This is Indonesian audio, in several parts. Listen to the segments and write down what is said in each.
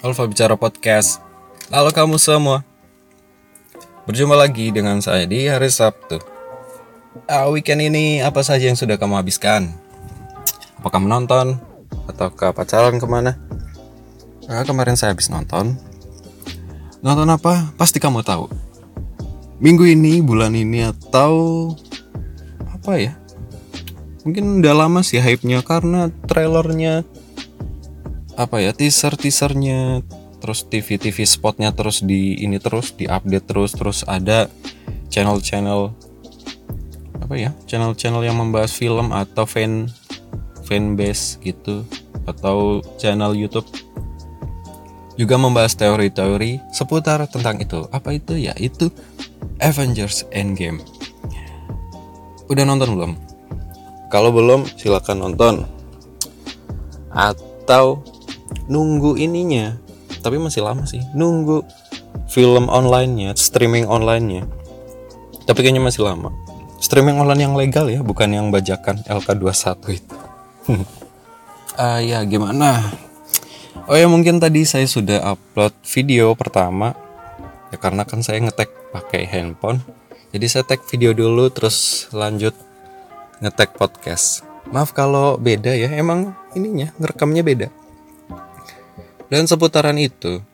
Alfa Bicara Podcast. Halo kamu semua. Berjumpa lagi dengan saya di hari Sabtu. Ah, weekend ini apa saja yang sudah kamu habiskan? Apakah menonton? Atau ke pacaran ke mana? Ah, kemarin saya habis nonton. Nonton apa? Pasti kamu tahu. Minggu ini, bulan ini, atau apa ya? Mungkin udah lama sih hype-nya karena trailernya apa ya teaser teasernya terus TV TV spotnya terus di ini terus di update terus terus ada channel channel apa ya channel channel yang membahas film atau fan fan base gitu atau channel YouTube. Juga membahas teori-teori seputar tentang itu. Apa itu? Ya itu Avengers Endgame. Udah nonton belum? Kalau belum silakan nonton. Atau nunggu ininya. Tapi masih lama sih. Nunggu film online-nya streaming online-nya. Tapi kayaknya masih lama. Streaming online yang legal ya bukan yang bajakan LK21 itu. Uh, ya gimana? Oh ya mungkin tadi saya sudah upload video pertama. Ya karena kan saya ngetek pakai handphone. Jadi saya tag video dulu terus lanjut ngetek podcast. Maaf kalau beda ya emang ininya ngerekamnya beda dan seputaran itu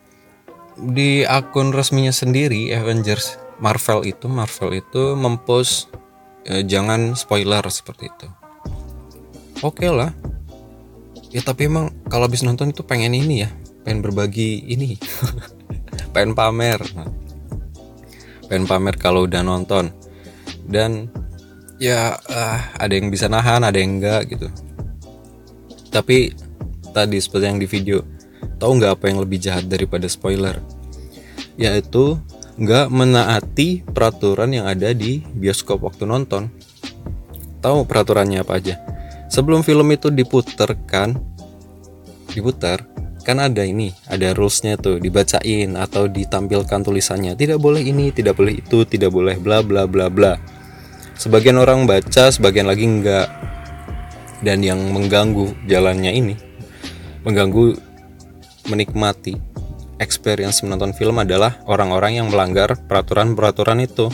di akun resminya sendiri Avengers Marvel itu Marvel itu mempost eh, jangan spoiler seperti itu. Oke okay lah. Ya tapi emang kalau habis nonton itu pengen ini ya, pengen berbagi ini. pengen pamer. Pengen pamer kalau udah nonton. Dan ya uh, ada yang bisa nahan, ada yang enggak gitu. Tapi tadi seperti yang di video Tahu nggak apa yang lebih jahat daripada spoiler? Yaitu nggak menaati peraturan yang ada di bioskop waktu nonton. Tahu peraturannya apa aja? Sebelum film itu diputarkan, diputar, kan ada ini, ada rulesnya tuh, dibacain atau ditampilkan tulisannya. Tidak boleh ini, tidak boleh itu, tidak boleh bla bla bla bla. Sebagian orang baca, sebagian lagi enggak. Dan yang mengganggu jalannya ini, mengganggu menikmati experience menonton film adalah orang-orang yang melanggar peraturan-peraturan itu.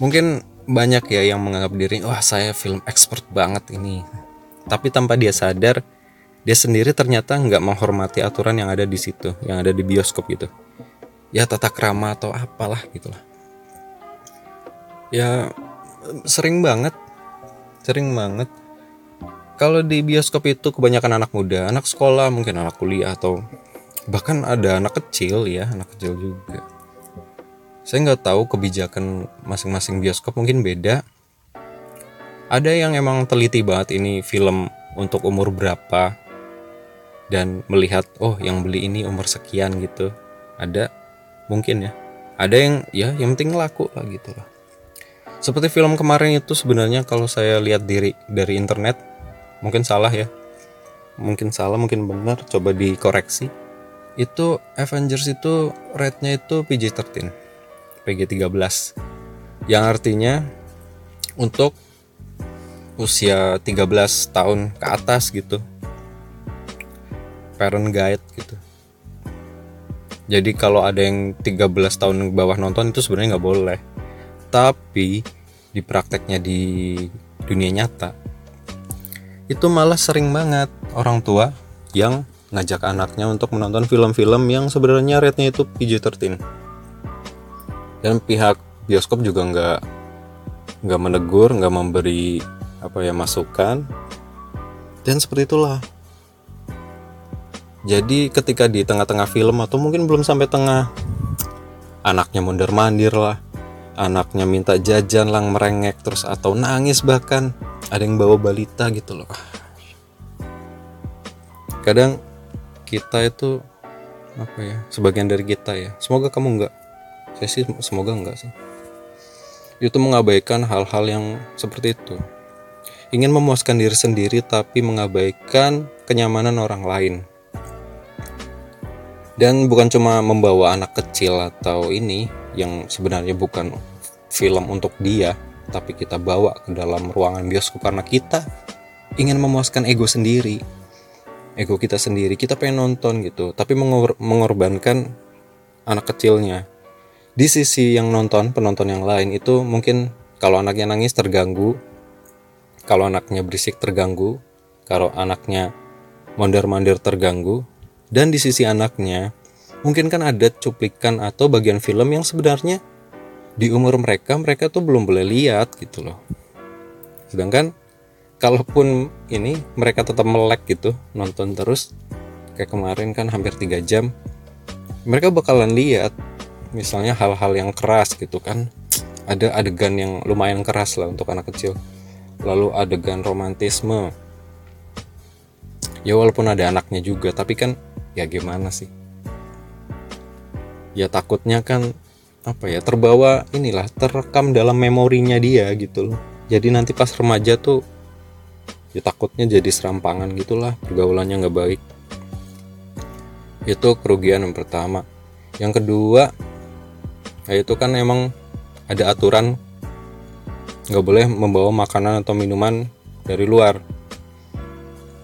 Mungkin banyak ya yang menganggap diri, wah saya film expert banget ini. Tapi tanpa dia sadar, dia sendiri ternyata nggak menghormati aturan yang ada di situ, yang ada di bioskop gitu. Ya tata krama atau apalah gitulah. Ya sering banget, sering banget kalau di bioskop itu kebanyakan anak muda, anak sekolah, mungkin anak kuliah atau bahkan ada anak kecil ya, anak kecil juga. Saya nggak tahu kebijakan masing-masing bioskop mungkin beda. Ada yang emang teliti banget ini film untuk umur berapa dan melihat oh yang beli ini umur sekian gitu. Ada mungkin ya. Ada yang ya yang penting laku lah gitu lah. Seperti film kemarin itu sebenarnya kalau saya lihat diri dari internet mungkin salah ya. Mungkin salah mungkin benar. Coba dikoreksi. Itu Avengers itu rate-nya itu PG-13 PG-13 yang artinya untuk usia 13 tahun ke atas gitu. Parent guide gitu. Jadi kalau ada yang 13 tahun ke bawah nonton itu sebenarnya nggak boleh. Tapi di prakteknya di dunia nyata itu malah sering banget orang tua yang ngajak anaknya untuk menonton film-film yang sebenarnya rate-nya itu PG-13 dan pihak bioskop juga nggak nggak menegur nggak memberi apa ya masukan. Dan seperti itulah. Jadi ketika di tengah-tengah film atau mungkin belum sampai tengah anaknya mundur mandir lah anaknya minta jajan lang merengek terus atau nangis bahkan. Ada yang bawa balita gitu loh. Kadang kita itu apa ya sebagian dari kita ya. Semoga kamu enggak. Saya sih semoga enggak sih. Itu mengabaikan hal-hal yang seperti itu. Ingin memuaskan diri sendiri tapi mengabaikan kenyamanan orang lain. Dan bukan cuma membawa anak kecil atau ini yang sebenarnya bukan film untuk dia tapi kita bawa ke dalam ruangan bioskop karena kita ingin memuaskan ego sendiri ego kita sendiri. Kita pengen nonton gitu tapi mengor mengorbankan anak kecilnya. Di sisi yang nonton penonton yang lain itu mungkin kalau anaknya nangis terganggu kalau anaknya berisik terganggu kalau anaknya mondar-mandir terganggu dan di sisi anaknya mungkin kan ada cuplikan atau bagian film yang sebenarnya di umur mereka mereka tuh belum boleh lihat gitu loh. Sedangkan kalaupun ini mereka tetap melek gitu nonton terus kayak kemarin kan hampir tiga jam mereka bakalan lihat misalnya hal-hal yang keras gitu kan. Ada adegan yang lumayan keras lah untuk anak kecil. Lalu adegan romantisme. Ya walaupun ada anaknya juga tapi kan ya gimana sih ya takutnya kan apa ya terbawa inilah terekam dalam memorinya dia gitu loh. Jadi nanti pas remaja tuh ya takutnya jadi serampangan gitulah pergaulannya nggak baik. Itu kerugian yang pertama. Yang kedua ya itu kan emang ada aturan. Nggak boleh membawa makanan atau minuman dari luar.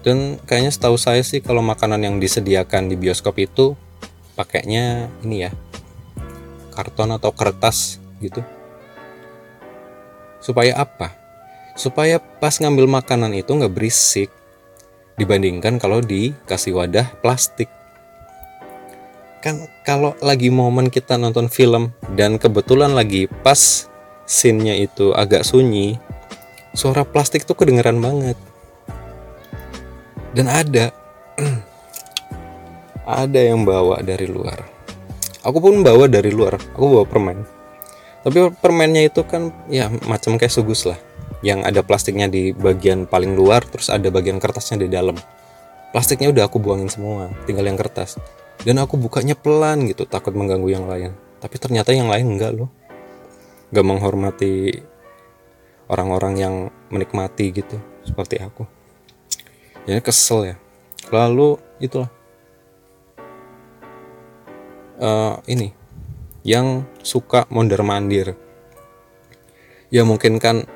Dan kayaknya setahu saya sih kalau makanan yang disediakan di bioskop itu pakainya ini ya karton atau kertas gitu. Supaya apa? Supaya pas ngambil makanan itu nggak berisik dibandingkan kalau dikasih wadah plastik. Kan kalau lagi momen kita nonton film dan kebetulan lagi pas scene-nya itu agak sunyi suara plastik tuh kedengeran banget. Dan ada ada yang bawa dari luar aku pun bawa dari luar. Aku bawa permen. Tapi permennya itu kan ya macam kayak sugus lah. Yang ada plastiknya di bagian paling luar terus ada bagian kertasnya di dalam. Plastiknya udah aku buangin semua tinggal yang kertas. Dan aku bukanya pelan gitu takut mengganggu yang lain. Tapi ternyata yang lain enggak loh. Gak menghormati orang-orang yang menikmati gitu seperti aku. Jadi kesel ya. Lalu itulah uh, ini yang suka mondar mandir. Ya mungkin kan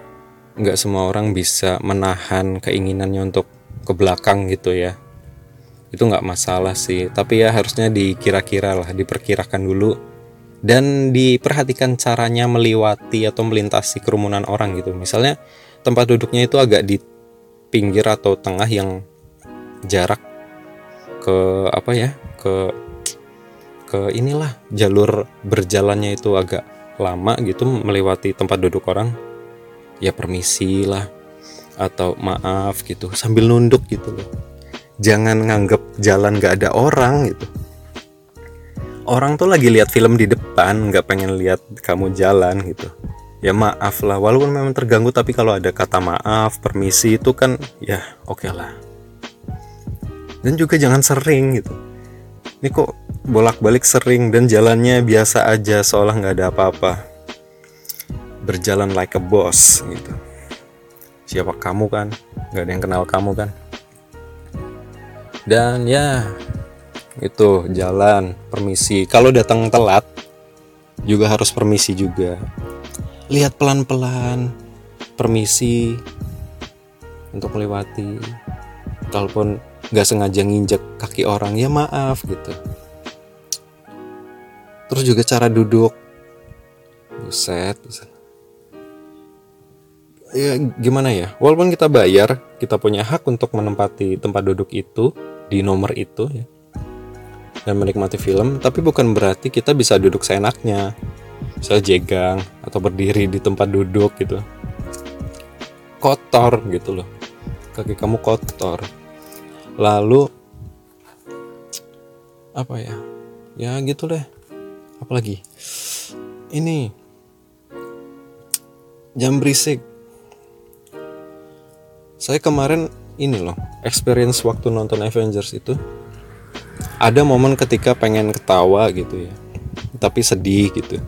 nggak semua orang bisa menahan keinginannya untuk ke belakang gitu ya. Itu nggak masalah sih tapi ya harusnya dikira-kira lah diperkirakan dulu. Dan diperhatikan caranya melewati atau melintasi kerumunan orang gitu. Misalnya tempat duduknya itu agak di pinggir atau tengah yang jarak ke apa ya ke ke inilah jalur berjalannya itu agak lama gitu melewati tempat duduk orang. Ya permisi lah atau maaf gitu sambil nunduk gitu loh. Jangan nganggep jalan gak ada orang gitu. Orang tuh lagi lihat film di depan nggak pengen lihat kamu jalan gitu. Ya maaf lah walaupun memang terganggu tapi kalau ada kata maaf permisi itu kan ya oke okay lah. Dan juga jangan sering gitu. Ini kok bolak-balik sering dan jalannya biasa aja seolah nggak ada apa-apa. Berjalan like a boss gitu. Siapa kamu kan? Nggak ada yang kenal kamu kan? Dan ya itu jalan permisi. Kalau datang telat juga harus permisi juga. Lihat pelan-pelan permisi untuk melewati. Kalaupun nggak sengaja nginjek kaki orang ya maaf gitu terus juga cara duduk. Buset, ya gimana ya? Walaupun kita bayar kita punya hak untuk menempati tempat duduk itu di nomor itu ya. Dan menikmati film tapi bukan berarti kita bisa duduk seenaknya. Bisa jegang atau berdiri di tempat duduk gitu. Kotor gitu loh. Kaki kamu kotor. Lalu apa ya? Ya gitu deh apalagi ini. Jam berisik. Saya kemarin ini loh experience waktu nonton Avengers itu. Ada momen ketika pengen ketawa gitu ya tapi sedih gitu.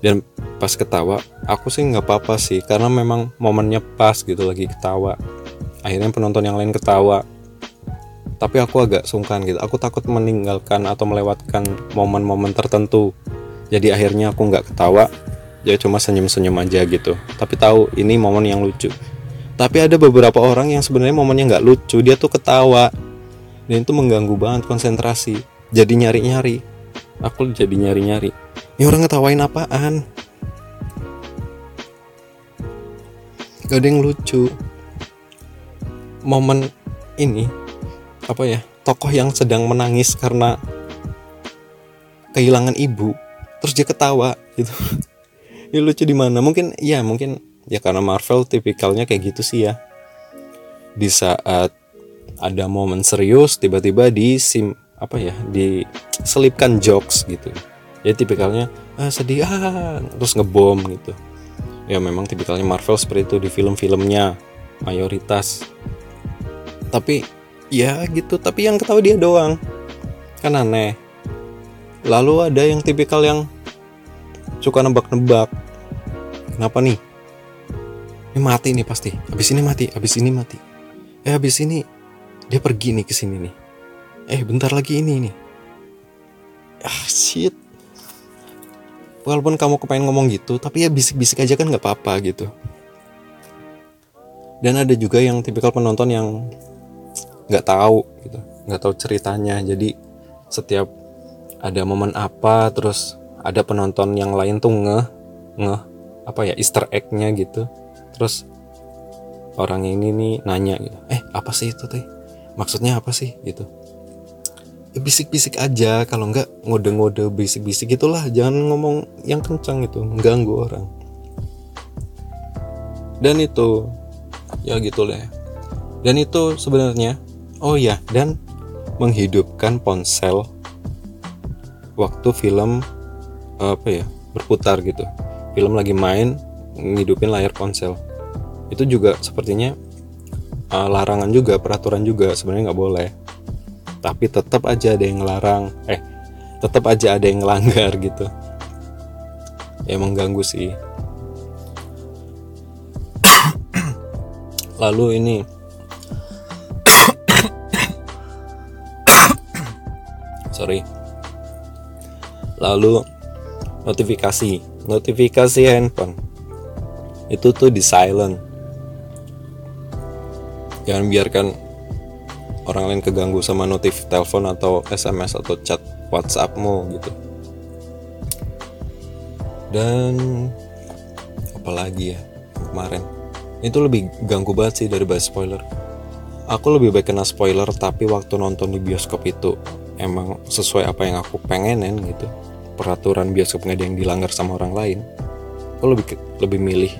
Dan pas ketawa aku sih nggak apa-apa sih karena memang momennya pas gitu lagi ketawa. Akhirnya penonton yang lain ketawa tapi aku agak sungkan gitu. Aku takut meninggalkan atau melewatkan momen-momen tertentu. Jadi akhirnya aku nggak ketawa. Ya cuma senyum-senyum aja gitu. Tapi tahu ini momen yang lucu. Tapi ada beberapa orang yang sebenarnya momennya nggak lucu. Dia tuh ketawa. Dan itu mengganggu banget konsentrasi. Jadi nyari-nyari. Aku jadi nyari-nyari. Ini orang ngetawain apaan? Gak ada yang lucu. Momen ini apa ya tokoh yang sedang menangis karena kehilangan ibu terus dia ketawa gitu. Ini lucu di mana? Mungkin ya mungkin ya karena Marvel tipikalnya kayak gitu sih ya. Di saat ada momen serius tiba-tiba di sim apa ya diselipkan jokes gitu. Ya tipikalnya ah, sedih ah terus ngebom gitu. Ya memang tipikalnya Marvel seperti itu di film-filmnya mayoritas. Tapi ya gitu. Tapi yang ketahui dia doang. Kan aneh. Lalu ada yang tipikal yang suka nebak-nebak. Kenapa nih? Ini mati nih pasti. Habis ini mati habis ini mati. Eh habis ini dia pergi nih ke sini nih. Eh bentar lagi ini nih. Ah shit. Walaupun kamu kepengen ngomong gitu tapi ya bisik-bisik aja kan nggak apa-apa gitu. Dan ada juga yang tipikal penonton yang nggak tahu gitu nggak tahu ceritanya. Jadi setiap ada momen apa terus ada penonton yang lain tuh ngeh ngeh apa ya Easter egg-nya gitu. Terus orang ini nih nanya gitu eh apa sih itu teh? Maksudnya apa sih? Gitu. Ya bisik-bisik aja kalau nggak ngode-ngode bisik-bisik itulah jangan ngomong yang kencang itu mengganggu orang. Dan itu ya gitu lah dan itu sebenarnya Oh ya, dan menghidupkan ponsel waktu film apa ya berputar gitu. Film lagi main ngidupin layar ponsel. Itu juga sepertinya uh, larangan juga, peraturan juga sebenarnya nggak boleh. Tapi tetap aja ada yang ngelarang. Eh, tetap aja ada yang ngelanggar gitu. Ya mengganggu sih. Lalu ini sorry. Lalu notifikasi. Notifikasi handphone. Itu tuh di silent. Jangan biarkan orang lain keganggu sama notif telepon atau SMS atau chat WhatsAppmu gitu. Dan apalagi ya kemarin? Itu lebih ganggu banget sih dari bahas spoiler. Aku lebih baik kena spoiler tapi waktu nonton di bioskop itu emang sesuai apa yang aku pengenin gitu peraturan bioskop nggak ada yang dilanggar sama orang lain aku lebih lebih milih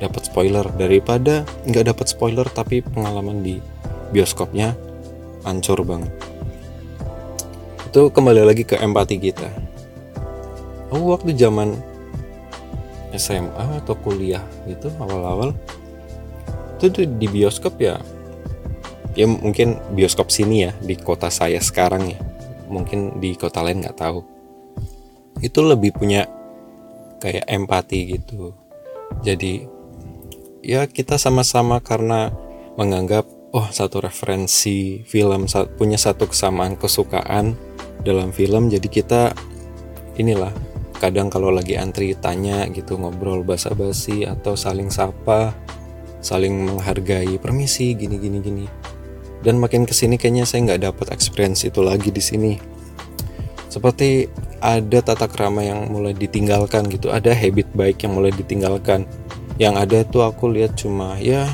dapat spoiler daripada nggak dapat spoiler tapi pengalaman di bioskopnya hancur banget. Itu kembali lagi ke empati kita. Oh waktu zaman SMA atau kuliah gitu awal-awal itu di bioskop ya ya mungkin bioskop sini ya di kota saya sekarang ya. Mungkin di kota lain nggak tahu. Itu lebih punya kayak empati gitu. Jadi ya kita sama-sama karena menganggap oh satu referensi film punya satu kesamaan kesukaan dalam film. Jadi kita inilah kadang kalau lagi antri tanya gitu ngobrol basa-basi atau saling sapa saling menghargai permisi gini gini gini dan makin ke sini kayaknya saya nggak dapat experience itu lagi di sini. Seperti ada tata krama yang mulai ditinggalkan gitu ada habit baik yang mulai ditinggalkan. Yang ada tuh aku lihat cuma ya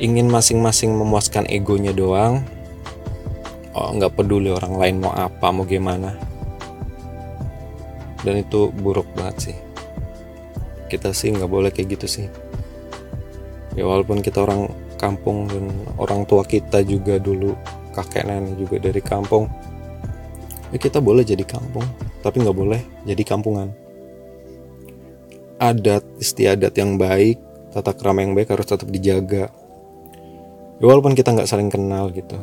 ingin masing-masing memuaskan egonya doang. Oh nggak peduli orang lain mau apa mau gimana. Dan itu buruk banget sih. Kita sih nggak boleh kayak gitu sih. Ya walaupun kita orang kampung dan orang tua kita juga dulu kakek nenek juga dari kampung. Ya kita boleh jadi kampung tapi nggak boleh jadi kampungan. Adat istiadat yang baik tata krama yang baik harus tetap dijaga. Ya, walaupun kita nggak saling kenal gitu.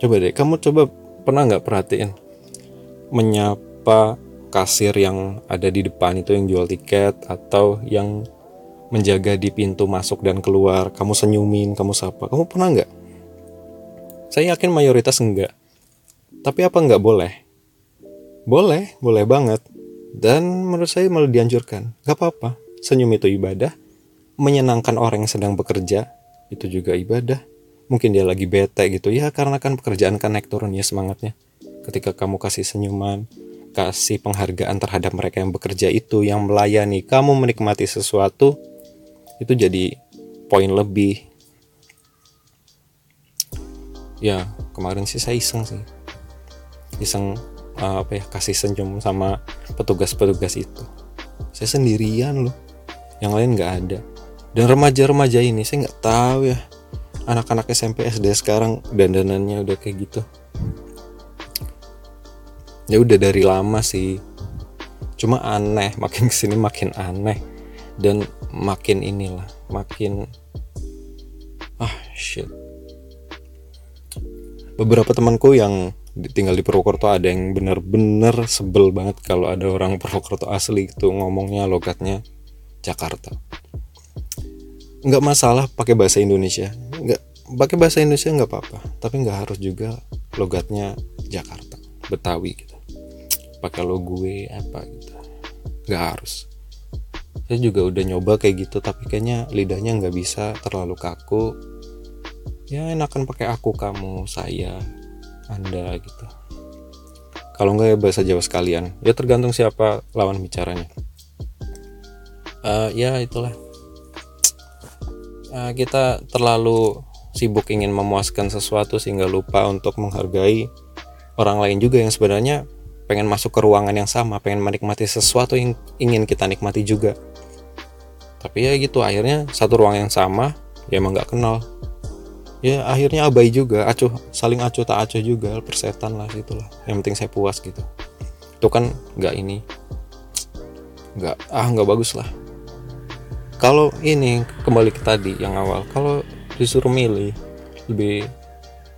Coba deh kamu coba pernah nggak perhatiin menyapa kasir yang ada di depan itu yang jual tiket atau yang menjaga di pintu masuk dan keluar, kamu senyumin, kamu sapa. Kamu pernah nggak? Saya yakin mayoritas enggak. Tapi apa nggak boleh? Boleh, boleh banget. Dan menurut saya malah dianjurkan. Gak apa-apa, senyum itu ibadah. Menyenangkan orang yang sedang bekerja, itu juga ibadah. mungkin dia lagi bete gitu ya karena kan pekerjaan kan naik turun ya semangatnya ketika kamu kasih senyuman kasih penghargaan terhadap mereka yang bekerja itu yang melayani kamu menikmati sesuatu itu jadi poin lebih. Ya kemarin sih saya iseng sih. Iseng uh, apa ya kasih senyum sama petugas-petugas itu. Saya sendirian loh. Yang lain nggak ada. Dan remaja-remaja ini saya nggak tahu ya. Anak-anak SMP SD sekarang dandanannya udah kayak gitu. Ya udah dari lama sih. Cuma aneh makin ke sini makin aneh dan makin inilah makin ah shit. Beberapa temanku yang tinggal di Purwokerto ada yang bener-bener sebel banget kalau ada orang Purwokerto asli itu ngomongnya logatnya Jakarta. Nggak masalah pakai bahasa Indonesia. Nggak pakai bahasa Indonesia nggak apa-apa. Tapi nggak harus juga logatnya Jakarta Betawi gitu. Pakai lo gue apa gitu. Nggak harus saya juga udah nyoba kayak gitu tapi kayaknya lidahnya nggak bisa terlalu kaku. Ya enakan pakai aku kamu saya anda gitu. Kalau nggak ya bahasa Jawa sekalian. Ya tergantung siapa lawan bicaranya. Uh, ya itulah. Uh, kita terlalu sibuk ingin memuaskan sesuatu sehingga lupa untuk menghargai orang lain juga yang sebenarnya pengen masuk ke ruangan yang sama, pengen menikmati sesuatu yang ingin kita nikmati juga. Tapi ya gitu, akhirnya satu ruang yang sama, ya emang nggak kenal. Ya akhirnya abai juga, acuh, saling acuh tak acuh juga, persetan lah gitulah. Yang penting saya puas gitu. Itu kan nggak ini, nggak ah nggak bagus lah kalau ini kembali ke tadi yang awal kalau disuruh milih lebih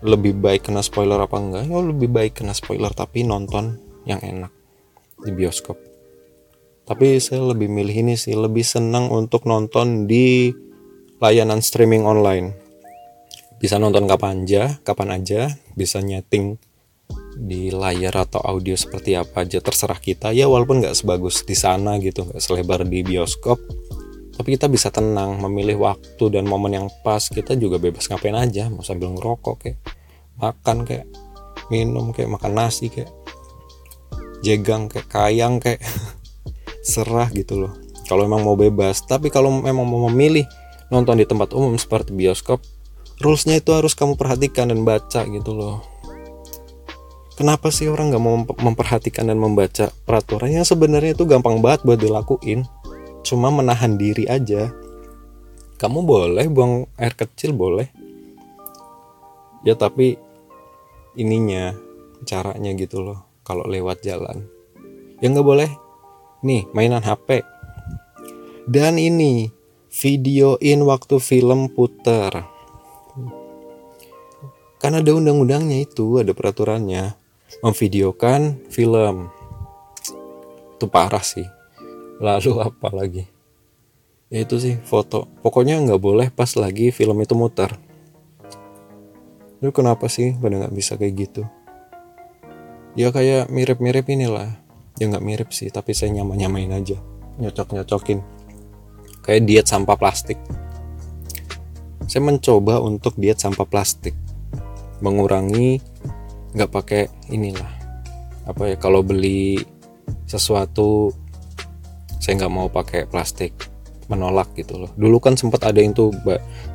lebih baik kena spoiler apa enggak ya lebih baik kena spoiler tapi nonton yang enak di bioskop tapi saya lebih milih ini sih lebih senang untuk nonton di layanan streaming online. Bisa nonton kapan aja kapan aja bisa nyeting di layar atau audio seperti apa aja terserah kita. Ya walaupun nggak sebagus di sana gitu nggak selebar di bioskop tapi kita bisa tenang memilih waktu dan momen yang pas. Kita juga bebas ngapain aja mau sambil ngerokok kayak makan kayak minum kayak makan nasi kayak jegang kayak kayang kayak serah gitu loh. Kalau memang mau bebas tapi kalau memang mau memilih nonton di tempat umum seperti bioskop rulesnya itu harus kamu perhatikan dan baca gitu loh. Kenapa sih orang nggak mau memperhatikan dan membaca peraturan? Yang sebenarnya itu gampang banget buat dilakuin. Cuma menahan diri aja. Kamu boleh buang air kecil boleh. Ya tapi ininya caranya gitu loh kalau lewat jalan. Ya nggak boleh nih mainan HP dan ini videoin waktu film puter. Karena ada undang-undangnya itu ada peraturannya. Memvideokan film. Itu parah sih. Lalu apa lagi? Ya itu sih foto. Pokoknya nggak boleh pas lagi film itu muter. Lu kenapa sih pada nggak bisa kayak gitu? Ya kayak mirip-mirip inilah ya nggak mirip sih tapi saya nyama-nyamain aja nyocok-nyocokin. Kayak diet sampah plastik. Saya mencoba untuk diet sampah plastik. Mengurangi nggak pakai inilah. Apa ya kalau beli sesuatu saya nggak mau pakai plastik. Menolak gitu loh. Dulu kan sempat ada yang tuh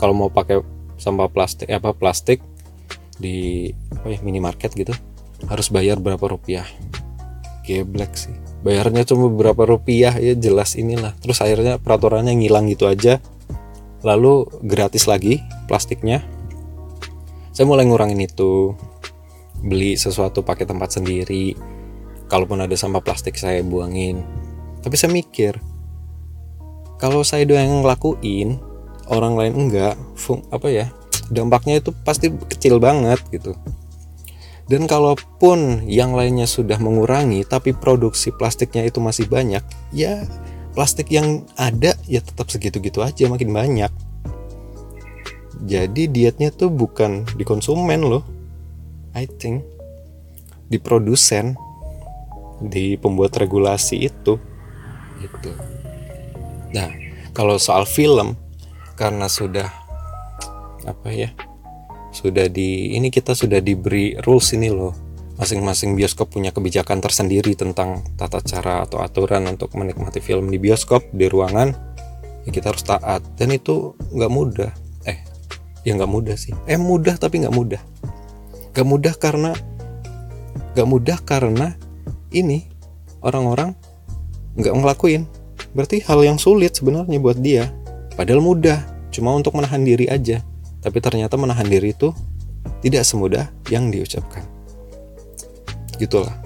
kalau mau pakai sampah plastik apa plastik di apa ya minimarket gitu harus bayar berapa rupiah geblek sih. Bayarnya cuma berapa rupiah ya jelas inilah. Terus akhirnya peraturannya ngilang gitu aja. Lalu gratis lagi plastiknya. Saya mulai ngurangin itu. Beli sesuatu pakai tempat sendiri. Kalaupun ada sampah plastik saya buangin. Tapi saya mikir kalau saya doang ngelakuin orang lain enggak fung, apa ya dampaknya itu pasti kecil banget gitu dan kalaupun yang lainnya sudah mengurangi tapi produksi plastiknya itu masih banyak ya plastik yang ada ya tetap segitu-gitu aja makin banyak. Jadi dietnya tuh bukan di konsumen loh. I think. Di produsen. Di pembuat regulasi itu. Gitu. Nah kalau soal film karena sudah apa ya sudah di ini kita sudah diberi rules ini loh. Masing-masing bioskop punya kebijakan tersendiri tentang tata cara atau aturan untuk menikmati film di bioskop di ruangan. Ya kita harus taat. Dan itu nggak mudah. Eh ya nggak mudah sih. Eh mudah tapi nggak mudah. Nggak mudah karena nggak mudah karena ini orang-orang nggak ngelakuin. Berarti hal yang sulit sebenarnya buat dia. Padahal mudah cuma untuk menahan diri aja tapi ternyata menahan diri itu tidak semudah yang diucapkan. Gitulah.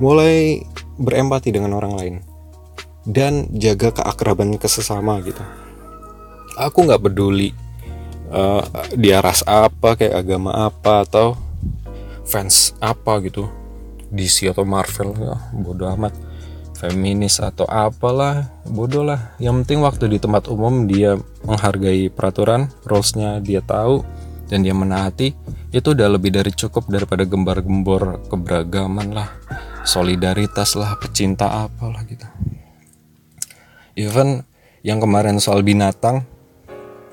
Mulai berempati dengan orang lain. Dan jaga keakraban kesesama gitu. Aku nggak peduli uh, dia ras apa kayak agama apa atau fans apa gitu. DC atau Marvel ya bodoh amat feminis atau apalah bodoh lah. Yang penting waktu di tempat umum dia menghargai peraturan rulesnya dia tahu dan dia menaati itu udah lebih dari cukup daripada gembar-gembor keberagaman lah. Solidaritas lah pecinta apalah gitu. Even yang kemarin soal binatang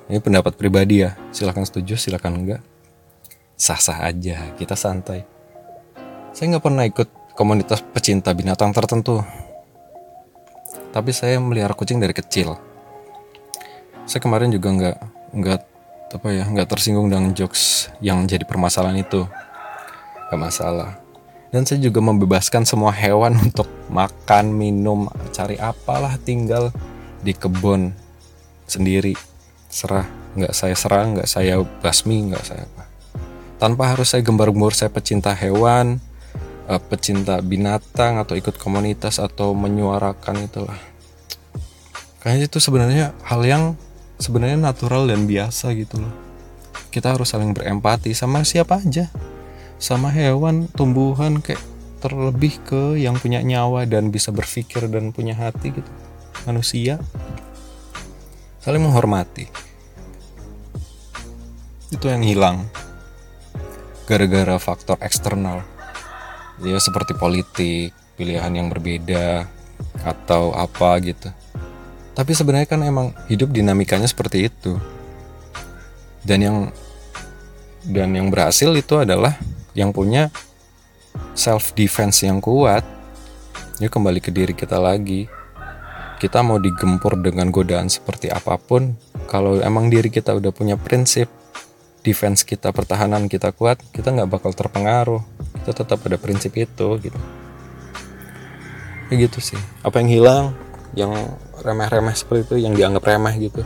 ini pendapat pribadi ya. Silahkan setuju silahkan enggak. Sah-sah aja kita santai. Saya nggak pernah ikut komunitas pecinta binatang tertentu tapi saya melihara kucing dari kecil. Saya kemarin juga nggak nggak apa ya nggak tersinggung dengan jokes yang jadi permasalahan itu. Nggak masalah. Dan saya juga membebaskan semua hewan untuk makan minum cari apalah tinggal di kebun sendiri. Serah. Nggak saya serang nggak saya basmi nggak saya apa. Tanpa harus saya gembar-gembor saya pecinta hewan uh, pecinta binatang atau ikut komunitas atau menyuarakan itulah. Kayaknya itu sebenarnya hal yang sebenarnya natural dan biasa gitu loh. Kita harus saling berempati sama siapa aja. Sama hewan tumbuhan kayak terlebih ke yang punya nyawa dan bisa berpikir dan punya hati gitu. Manusia. Saling menghormati. Itu yang hilang. Gara-gara faktor eksternal ya seperti politik pilihan yang berbeda atau apa gitu. Tapi sebenarnya kan emang hidup dinamikanya seperti itu. Dan yang dan yang berhasil itu adalah yang punya self defense yang kuat. Ya kembali ke diri kita lagi. Kita mau digempur dengan godaan seperti apa pun kalau emang diri kita udah punya prinsip defense kita pertahanan kita kuat kita nggak bakal terpengaruh kita tetap ada prinsip itu gitu. Ya gitu sih. Apa yang hilang yang remeh-remeh seperti itu yang dianggap remeh gitu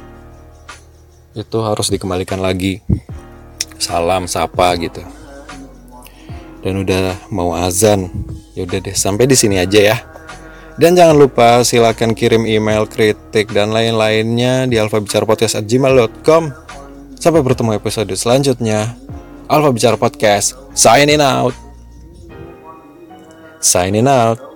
itu harus dikembalikan lagi. Salam sapa gitu. Dan udah mau azan ya udah deh sampai di sini aja ya. Dan jangan lupa silakan kirim email kritik dan lain-lainnya di alfabicarapodcast@gmail.com sampai bertemu episode selanjutnya. Alfa Bicara Podcast signing out signing out.